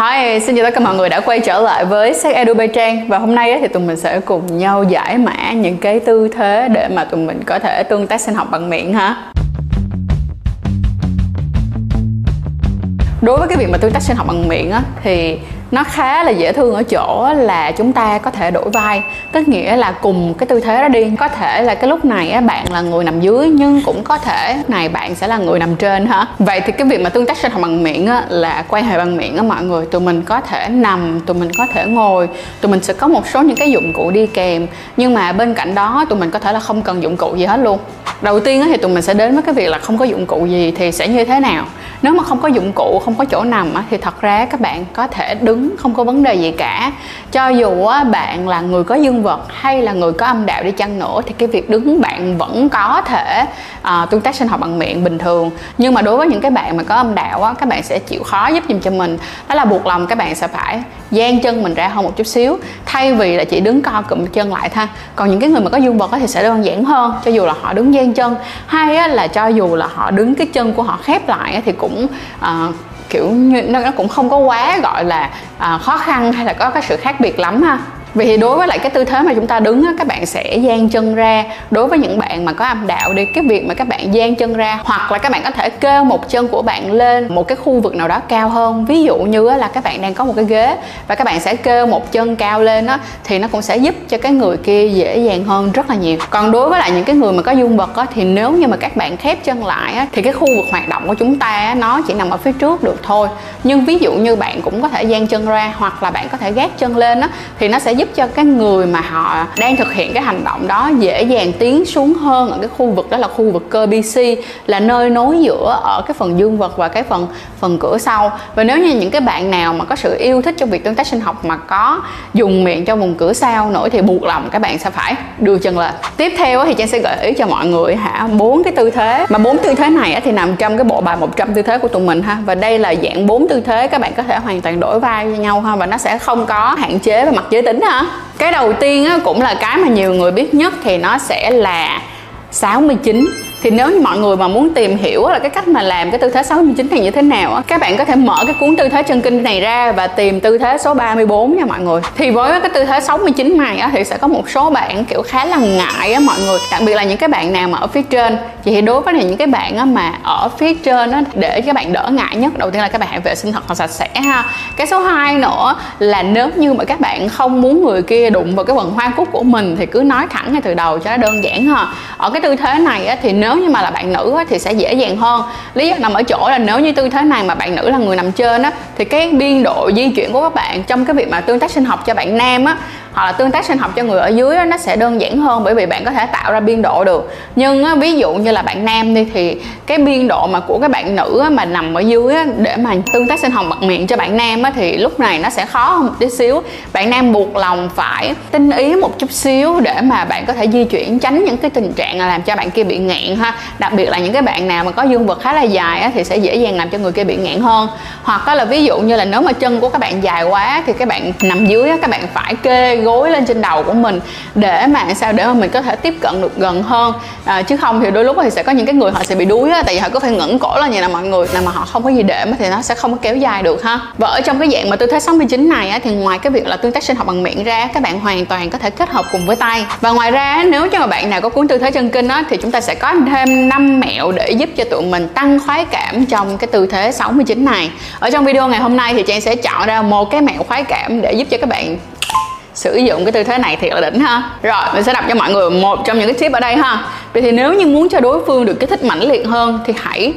Hi, xin chào tất cả mọi người đã quay trở lại với Sách Edu Bay Trang. Và hôm nay thì tụi mình sẽ cùng nhau giải mã những cái tư thế để mà tụi mình có thể tương tác sinh học bằng miệng ha. Đối với cái việc mà tương tác sinh học bằng miệng á, thì nó khá là dễ thương ở chỗ là chúng ta có thể đổi vai. Tức nghĩa là cùng cái tư thế đó đi. Có thể là cái lúc này á, bạn là người nằm dưới nhưng cũng có thể này bạn sẽ là người nằm trên hả? Vậy thì cái việc mà tương tác sinh học bằng miệng á, là quay hệ bằng miệng á mọi người. Tụi mình có thể nằm tụi mình có thể ngồi. Tụi mình sẽ có một số những cái dụng cụ đi kèm. Nhưng mà bên cạnh đó tụi mình có thể là không cần dụng cụ gì hết luôn. Đầu tiên thì tụi mình sẽ đến với cái việc là không có dụng cụ gì thì sẽ như thế nào? Nếu mà không có dụng cụ không có chỗ nằm thì thật ra các bạn có thể đứng không có vấn đề gì cả. Cho dù bạn là người có dương vật hay là người có âm đạo đi chăng nữa thì cái việc đứng bạn vẫn có thể à, tương tác sinh học bằng miệng bình thường. Nhưng mà đối với những cái bạn mà có âm đạo á, các bạn sẽ chịu khó giúp giùm cho mình. Đó là buộc lòng các bạn sẽ phải gian chân mình ra hơn một chút xíu thay vì là chỉ đứng co cụm chân lại thôi. Còn những cái người mà có dương vật thì sẽ đơn giản hơn cho dù là họ đứng gian chân. Hay là cho dù là họ đứng cái chân của họ khép lại thì cũng uh, kiểu như nó, cũng không có quá gọi là uh, khó khăn hay là có cái sự khác biệt lắm ha? Vì thì đối với lại cái tư thế mà chúng ta đứng á, các bạn sẽ dang chân ra. Đối với những bạn mà có âm đạo đi cái việc mà các bạn dang chân ra hoặc là các bạn có thể kêu một chân của bạn lên một cái khu vực nào đó cao hơn. Ví dụ như là các bạn đang có một cái ghế và các bạn sẽ kêu một chân cao lên á thì nó cũng sẽ giúp cho cái người kia dễ dàng hơn rất là nhiều. Còn đối với lại những cái người mà có dương vật á thì nếu như mà các bạn khép chân lại á thì cái khu vực hoạt động của chúng ta á, nó chỉ nằm ở phía trước được thôi. Nhưng ví dụ như bạn cũng có thể dang chân ra hoặc là bạn có thể gác chân lên á thì nó sẽ giúp cho cái người mà họ đang thực hiện cái hành động đó dễ dàng tiến xuống hơn ở cái khu vực đó là khu vực cơ BC là nơi nối giữa ở cái phần dương vật và cái phần phần cửa sau. Và nếu như những cái bạn nào mà có sự yêu thích trong việc tương tác sinh học mà có dùng miệng cho vùng cửa sau nữa thì buộc lòng các bạn sẽ phải đưa chân lên. Tiếp theo thì trang sẽ gợi ý cho mọi người hả, bốn cái tư thế. Mà bốn tư thế này thì nằm trong cái bộ bài 100 tư thế của tụi mình ha. Và đây là dạng bốn tư thế các bạn có thể hoàn toàn đổi vai với nhau ha. Và nó sẽ không có hạn chế về mặt giới tính ha cái đầu tiên á, cũng là cái mà nhiều người biết nhất thì nó sẽ là 69 thì nếu như mọi người mà muốn tìm hiểu là cái cách mà làm cái tư thế 69 này như thế nào á, các bạn có thể mở cái cuốn tư thế chân kinh này ra và tìm tư thế số 34 nha mọi người. Thì với cái tư thế 69 này á, thì sẽ có một số bạn, kiểu, khá là ngại á mọi người. Đặc biệt là những cái bạn nào mà ở phía trên. Thì đối với những cái bạn á mà ở phía trên á, để các bạn đỡ ngại nhất. Đầu tiên là các bạn hãy vệ sinh thật là sạch sẽ ha. Cái số 2 nữa là nếu như mà các bạn không muốn người kia đụng vào cái quần hoa cúc của mình thì cứ nói thẳng ngay từ đầu cho nó đơn giản ha. Ở cái tư thế này á, thì nếu nếu như mà là bạn nữ á, thì sẽ dễ dàng hơn. Lý do nằm ở chỗ là nếu như tư thế này mà bạn nữ là người nằm trên á thì cái biên độ di chuyển của các bạn trong cái việc mà tương tác sinh học cho bạn nam á hoặc là tương tác sinh học cho người ở dưới á, nó sẽ đơn giản hơn bởi vì bạn có thể tạo ra biên độ được. Nhưng á, ví dụ như là bạn nam đi thì cái biên độ mà của các bạn nữ á, mà nằm ở dưới á, để mà tương tác sinh học mặt miệng cho bạn nam á, thì lúc này nó sẽ khó hơn một tí xíu. Bạn nam buộc lòng phải tinh ý một chút xíu để mà bạn có thể di chuyển tránh những cái tình trạng là làm cho bạn kia bị ngạn ha. Đặc biệt là những cái bạn nào mà có dương vật khá là dài á, thì sẽ dễ dàng làm cho người kia bị ngạn hơn. Hoặc là ví dụ như là nếu mà chân của các bạn dài quá thì các bạn nằm dưới á, các bạn phải kê gối lên trên đầu của mình để mà sao? Để mà mình có thể tiếp cận được gần hơn. À, chứ không thì đôi lúc thì sẽ có những cái người họ sẽ bị đuối á tại vì họ có phải ngẩng cổ lên như là mọi người là mà họ không có gì đệm thì nó sẽ không có kéo dài được ha. Và ở trong cái dạng mà tư thế 69 này á, thì ngoài cái việc là tương tác sinh học bằng miệng ra các bạn hoàn toàn có thể kết hợp cùng với tay. Và ngoài ra nếu cho mà bạn nào có cuốn tư thế chân kinh á thì chúng ta sẽ có thêm 5 mẹo để giúp cho tụi mình tăng khoái cảm trong cái tư thế 69 này. Ở trong video ngày hôm nay thì Trang sẽ chọn ra một cái mẹo khoái cảm để giúp cho các bạn sử dụng cái tư thế này thiệt là đỉnh ha. Rồi, mình sẽ đọc cho mọi người một trong những cái tip ở đây ha. Vậy thì nếu như muốn cho đối phương được kích thích mãnh liệt hơn thì hãy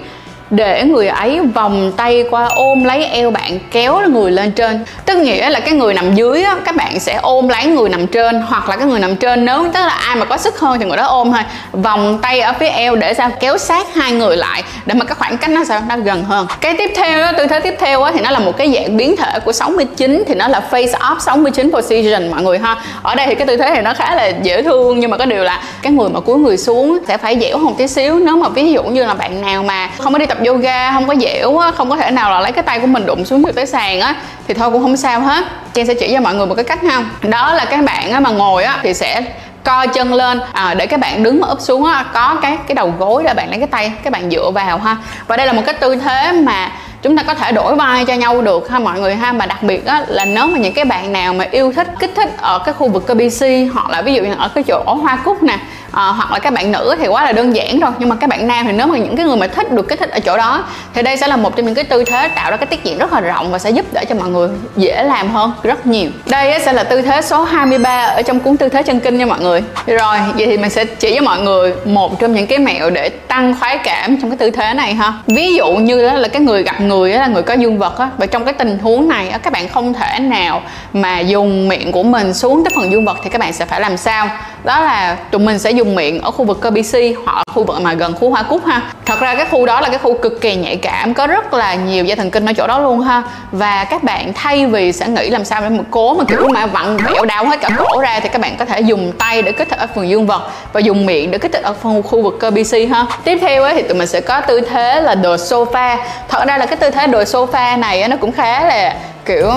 để người ấy vòng tay qua ôm lấy eo bạn kéo người lên trên. Tức nghĩa là cái người nằm dưới á, các bạn sẽ ôm lấy người nằm trên hoặc là cái người nằm trên nếu tức là ai mà có sức hơn thì người đó ôm thôi. Vòng tay ở phía eo để sao? Kéo sát hai người lại để mà cái khoảng cách nó sao? Nó gần hơn. Cái tiếp theo đó, tư thế tiếp theo á, thì nó là một cái dạng biến thể của 69 thì nó là face up 69 position mọi người ha. Ở đây thì cái tư thế này nó khá là dễ thương nhưng mà có điều là cái người mà cúi người xuống sẽ phải dẻo hơn tí xíu. Nếu mà ví dụ như là bạn nào mà không có đi tập yoga không có dẻo á không có thể nào là lấy cái tay của mình đụng xuống được tới sàn á thì thôi cũng không sao hết. Trang sẽ chỉ cho mọi người một cái cách ha. Đó là các bạn á mà ngồi á thì sẽ co chân lên à, để các bạn đứng mà úp xuống á, có cái cái đầu gối là bạn lấy cái tay các bạn dựa vào ha. Và đây là một cái tư thế mà chúng ta có thể đổi vai cho nhau được ha mọi người ha. Mà đặc biệt á, là nếu mà những cái bạn nào mà yêu thích kích thích ở cái khu vực cơ BC hoặc là ví dụ như ở cái chỗ hoa cúc nè à, hoặc là các bạn nữ thì quá là đơn giản rồi. Nhưng mà các bạn nam thì nếu mà những cái người mà thích được kích thích ở chỗ đó thì đây sẽ là một trong những cái tư thế tạo ra cái tiết diện rất là rộng và sẽ giúp đỡ cho mọi người dễ làm hơn rất nhiều. Đây sẽ là tư thế số 23 ở trong cuốn tư thế chân kinh nha mọi người. Rồi vậy thì mình sẽ chỉ cho mọi người một trong những cái mẹo để tăng khoái cảm trong cái tư thế này ha. Ví dụ như đó là cái người gặp người là người có dương vật á, và trong cái tình huống này các bạn không thể nào mà dùng miệng của mình xuống cái phần dương vật thì các bạn sẽ phải làm sao? Đó là tụi mình sẽ dùng miệng ở khu vực cơ BC hoặc là khu vực mà gần khu hoa cúc ha. Thật ra cái khu đó là cái khu cực kỳ nhạy cảm có rất là nhiều dây thần kinh ở chỗ đó luôn ha. Và các bạn thay vì sẽ nghĩ làm sao để mà cố mà kiểu mà vặn vẹo đau hết cả cổ ra thì các bạn có thể dùng tay để kích thích ở phần dương vật và dùng miệng để kích thích ở phần khu vực cơ BC ha. Tiếp theo ấy, thì tụi mình sẽ có tư thế là đồ sofa. Thật ra là cái tư thế đồ sofa này nó cũng khá là kiểu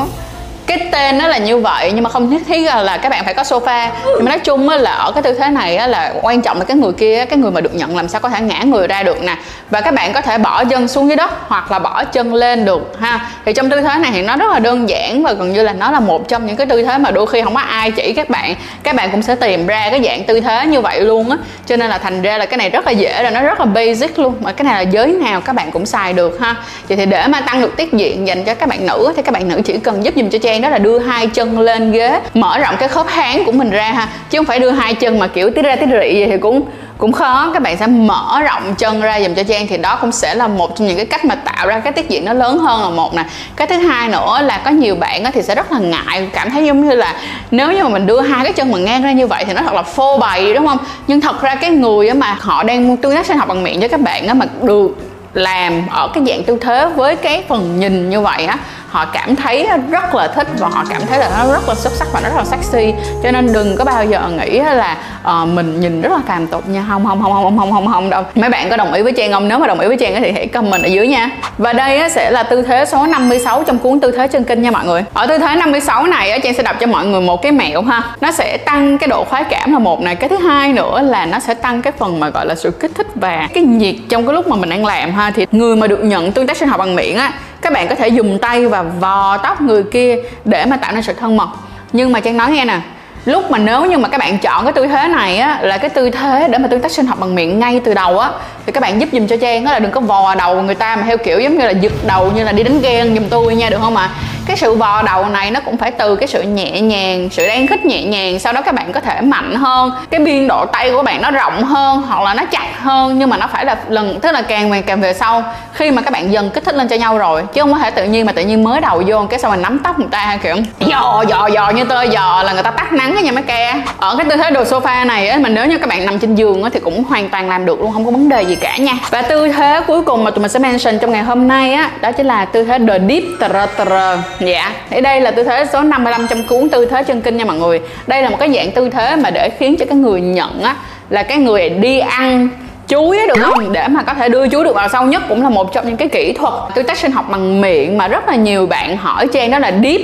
cái tên nó là như vậy nhưng mà không nhất thiết là, là các bạn phải có sofa. Nhưng mà nói chung là ở cái tư thế này là quan trọng là cái người kia cái người mà được nhận làm sao có thể ngã người ra được nè. Và các bạn có thể bỏ chân xuống dưới đất hoặc là bỏ chân lên được ha. Thì trong tư thế này thì nó rất là đơn giản và gần như là nó là một trong những cái tư thế mà đôi khi không có ai chỉ các bạn. Các bạn cũng sẽ tìm ra cái dạng tư thế như vậy luôn á. Cho nên là thành ra là cái này rất là dễ rồi nó rất là basic luôn. Mà cái này là giới nào các bạn cũng xài được ha. Vậy thì để mà tăng được tiết diện dành cho các bạn nữ thì các bạn nữ chỉ cần giúp dùm cho trang đó là đưa hai chân lên ghế, mở rộng cái khớp háng của mình ra ha. Chứ không phải đưa hai chân mà kiểu tí ra tí rị vậy thì cũng cũng khó. Các bạn sẽ mở rộng chân ra dùm cho trang thì đó cũng sẽ là một trong những cái cách mà tạo ra cái tiết diện nó lớn hơn là một nè. Cái thứ hai nữa là có nhiều bạn thì sẽ rất là ngại, cảm thấy giống như là nếu như mà mình đưa hai cái chân mà ngang ra như vậy thì nó thật là phô bày, đúng không? Nhưng thật ra cái người mà họ đang tương tác sinh học bằng miệng với các bạn mà được làm ở cái dạng tư thế với cái phần nhìn như vậy á họ cảm thấy rất là thích và họ cảm thấy là nó rất là xuất sắc và nó rất là sexy. Cho nên đừng có bao giờ nghĩ là uh, mình nhìn rất là phàm tục nha. Không không không không không không không đâu. Mấy bạn có đồng ý với Trang không? Nếu mà đồng ý với Trang thì hãy comment ở dưới nha. Và đây sẽ là tư thế số 56 trong cuốn tư thế chân kinh nha mọi người. Ở tư thế 56 này Trang sẽ đọc cho mọi người một cái mẹo ha. Nó sẽ tăng cái độ khoái cảm là một này. Cái thứ hai nữa là nó sẽ tăng cái phần mà gọi là sự kích thích và cái nhiệt trong cái lúc mà mình đang làm ha. Thì người mà được nhận tương tác sinh học bằng miệng á các bạn có thể dùng tay và vò tóc người kia để mà tạo nên sự thân mật nhưng mà trang nói nghe nè, lúc mà nếu như mà các bạn chọn cái tư thế này á, là cái tư thế để mà tương tác sinh học bằng miệng ngay từ đầu á, thì các bạn giúp dùm cho trang đó là đừng có vò đầu người ta mà theo kiểu giống như là giật đầu như là đi đánh ghen giùm tôi nha, được không ạ à? Cái sự vò đầu này nó cũng phải từ cái sự nhẹ nhàng, sự đang khích nhẹ nhàng, sau đó các bạn có thể mạnh hơn. Cái biên độ tay của bạn nó rộng hơn hoặc là nó chặt hơn, nhưng mà nó phải là lần, tức là càng về càng về sau, khi mà các bạn dần kích thích lên cho nhau rồi, chứ không có thể tự nhiên mà tự nhiên mới đầu vô cái sau mình nắm tóc người ta, kiểu dò dò dò như tơ dò là người ta tắt nắng nha mấy ke. Ở cái tư thế đồ sofa này á, mà nếu như các bạn nằm trên giường á thì cũng hoàn toàn làm được luôn, không có vấn đề gì cả nha. Và tư thế cuối cùng mà tụi mình sẽ mention trong ngày hôm nay á, đó chính là tư thế the deep tr tr dạ. Thì đây là tư thế số 55 trong cuốn tư thế chân kinh nha mọi người. Đây là một cái dạng tư thế mà để khiến cho cái người nhận á, là cái người đi ăn chuối được không? Để mà có thể đưa chuối được vào sâu nhất cũng là một trong những cái kỹ thuật. Tôi tác sinh học bằng miệng mà rất là nhiều bạn hỏi trang đó là deep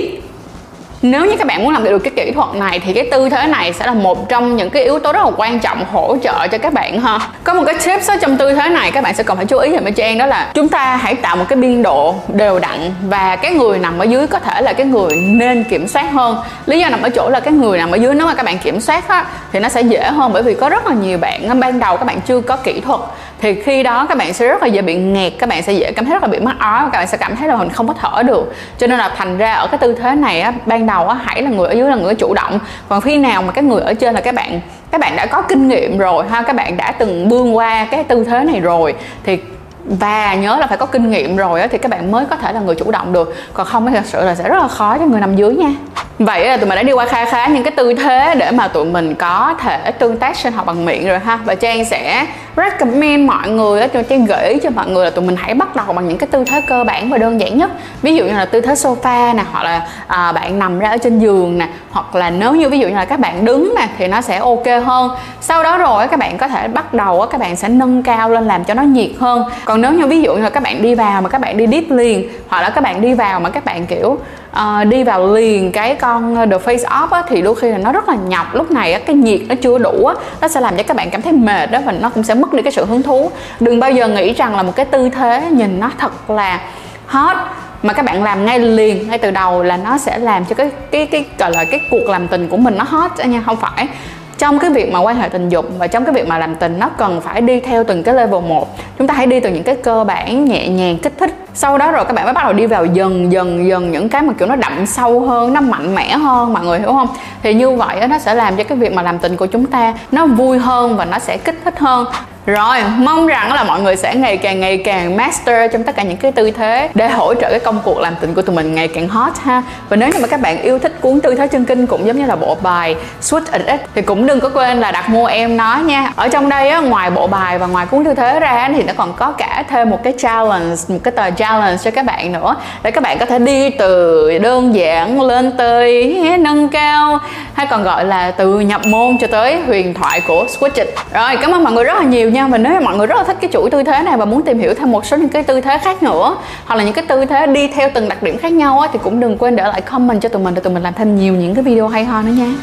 nếu như các bạn muốn làm được cái kỹ thuật này thì cái tư thế này sẽ là một trong những cái yếu tố rất là quan trọng hỗ trợ cho các bạn ha. Có một cái tips đó, trong tư thế này các bạn sẽ cần phải chú ý về bên trang đó là chúng ta hãy tạo một cái biên độ đều đặn và cái người nằm ở dưới có thể là cái người nên kiểm soát hơn. Lý do nằm ở chỗ là cái người nằm ở dưới nếu mà các bạn kiểm soát á, thì nó sẽ dễ hơn bởi vì có rất là nhiều bạn ban đầu các bạn chưa có kỹ thuật thì khi đó các bạn sẽ rất là dễ bị nghẹt các bạn sẽ dễ cảm thấy rất là bị mất ói và các bạn sẽ cảm thấy là mình không có thở được. Cho nên là thành ra ở cái tư thế này á, ban đầu á, hãy là người ở dưới là người chủ động. Còn khi nào mà cái người ở trên là các bạn các bạn đã có kinh nghiệm rồi ha các bạn đã từng bươn qua cái tư thế này rồi thì và nhớ là phải có kinh nghiệm rồi á, thì các bạn mới có thể là người chủ động được. Còn không thì thật sự là sẽ rất là khó cho người nằm dưới nha. Vậy là tụi mình đã đi qua khá khá những cái tư thế để mà tụi mình có thể tương tác sinh học bằng miệng rồi ha. Và trang sẽ recommend mọi người cho trang gợi ý cho mọi người là tụi mình hãy bắt đầu bằng những cái tư thế cơ bản và đơn giản nhất. Ví dụ như là tư thế sofa nè hoặc là à, bạn nằm ra ở trên giường nè hoặc là nếu như ví dụ như là các bạn đứng nè thì nó sẽ ok hơn. Sau đó rồi các bạn có thể bắt đầu các bạn sẽ nâng cao lên làm cho nó nhiệt hơn. Còn nếu như ví dụ như là các bạn đi vào mà các bạn đi deep liền hoặc là các bạn đi vào mà các bạn kiểu uh, đi vào liền cái con ờ, the face off á, thì đôi khi là nó rất là nhọc. Lúc này á, cái nhiệt nó chưa đủ á, nó sẽ làm cho các bạn cảm thấy mệt đó và nó cũng sẽ mất đi cái sự hứng thú. Đừng bao giờ nghĩ rằng là một cái tư thế nhìn nó thật là hot mà các bạn làm ngay liền ngay từ đầu là nó sẽ làm cho cái cái cái gọi là cái cuộc làm tình của mình nó hot nha không phải trong cái việc mà quan hệ tình dục và trong cái việc mà làm tình, nó cần phải đi theo từng cái level một. Chúng ta hãy đi từ những cái cơ bản nhẹ nhàng, kích thích. Sau đó rồi các bạn mới bắt đầu đi vào dần dần dần những cái mà, kiểu, nó đậm sâu hơn, nó mạnh mẽ hơn, mọi người hiểu không? Thì như vậy nó sẽ làm cho cái việc mà làm tình của chúng ta nó vui hơn và nó sẽ kích thích hơn rồi, mong rằng là mọi người sẽ ngày càng ngày càng master trong tất cả những cái tư thế để hỗ trợ cái công cuộc làm tình của tụi mình ngày càng hot ha. Và nếu như mà các bạn yêu thích cuốn tư thế chân kinh cũng giống như là bộ bài Switch it thì cũng đừng có quên là đặt mua em nó nha. Ở trong đây á, ngoài bộ bài và ngoài cuốn tư thế ra thì nó còn có cả thêm một cái challenge, một cái tờ challenge cho các bạn nữa để các bạn có thể đi từ đơn giản lên tới nâng cao hay còn gọi là từ nhập môn cho tới huyền thoại của Switch It. Rồi, cảm ơn mọi người rất là nhiều nha và nếu mọi người rất là thích cái chuỗi tư thế này và muốn tìm hiểu thêm một số những cái tư thế khác nữa hoặc là những cái tư thế đi theo từng đặc điểm khác nhau á, thì cũng đừng quên để lại comment cho tụi mình để tụi mình làm thêm nhiều những cái video hay ho nữa nha.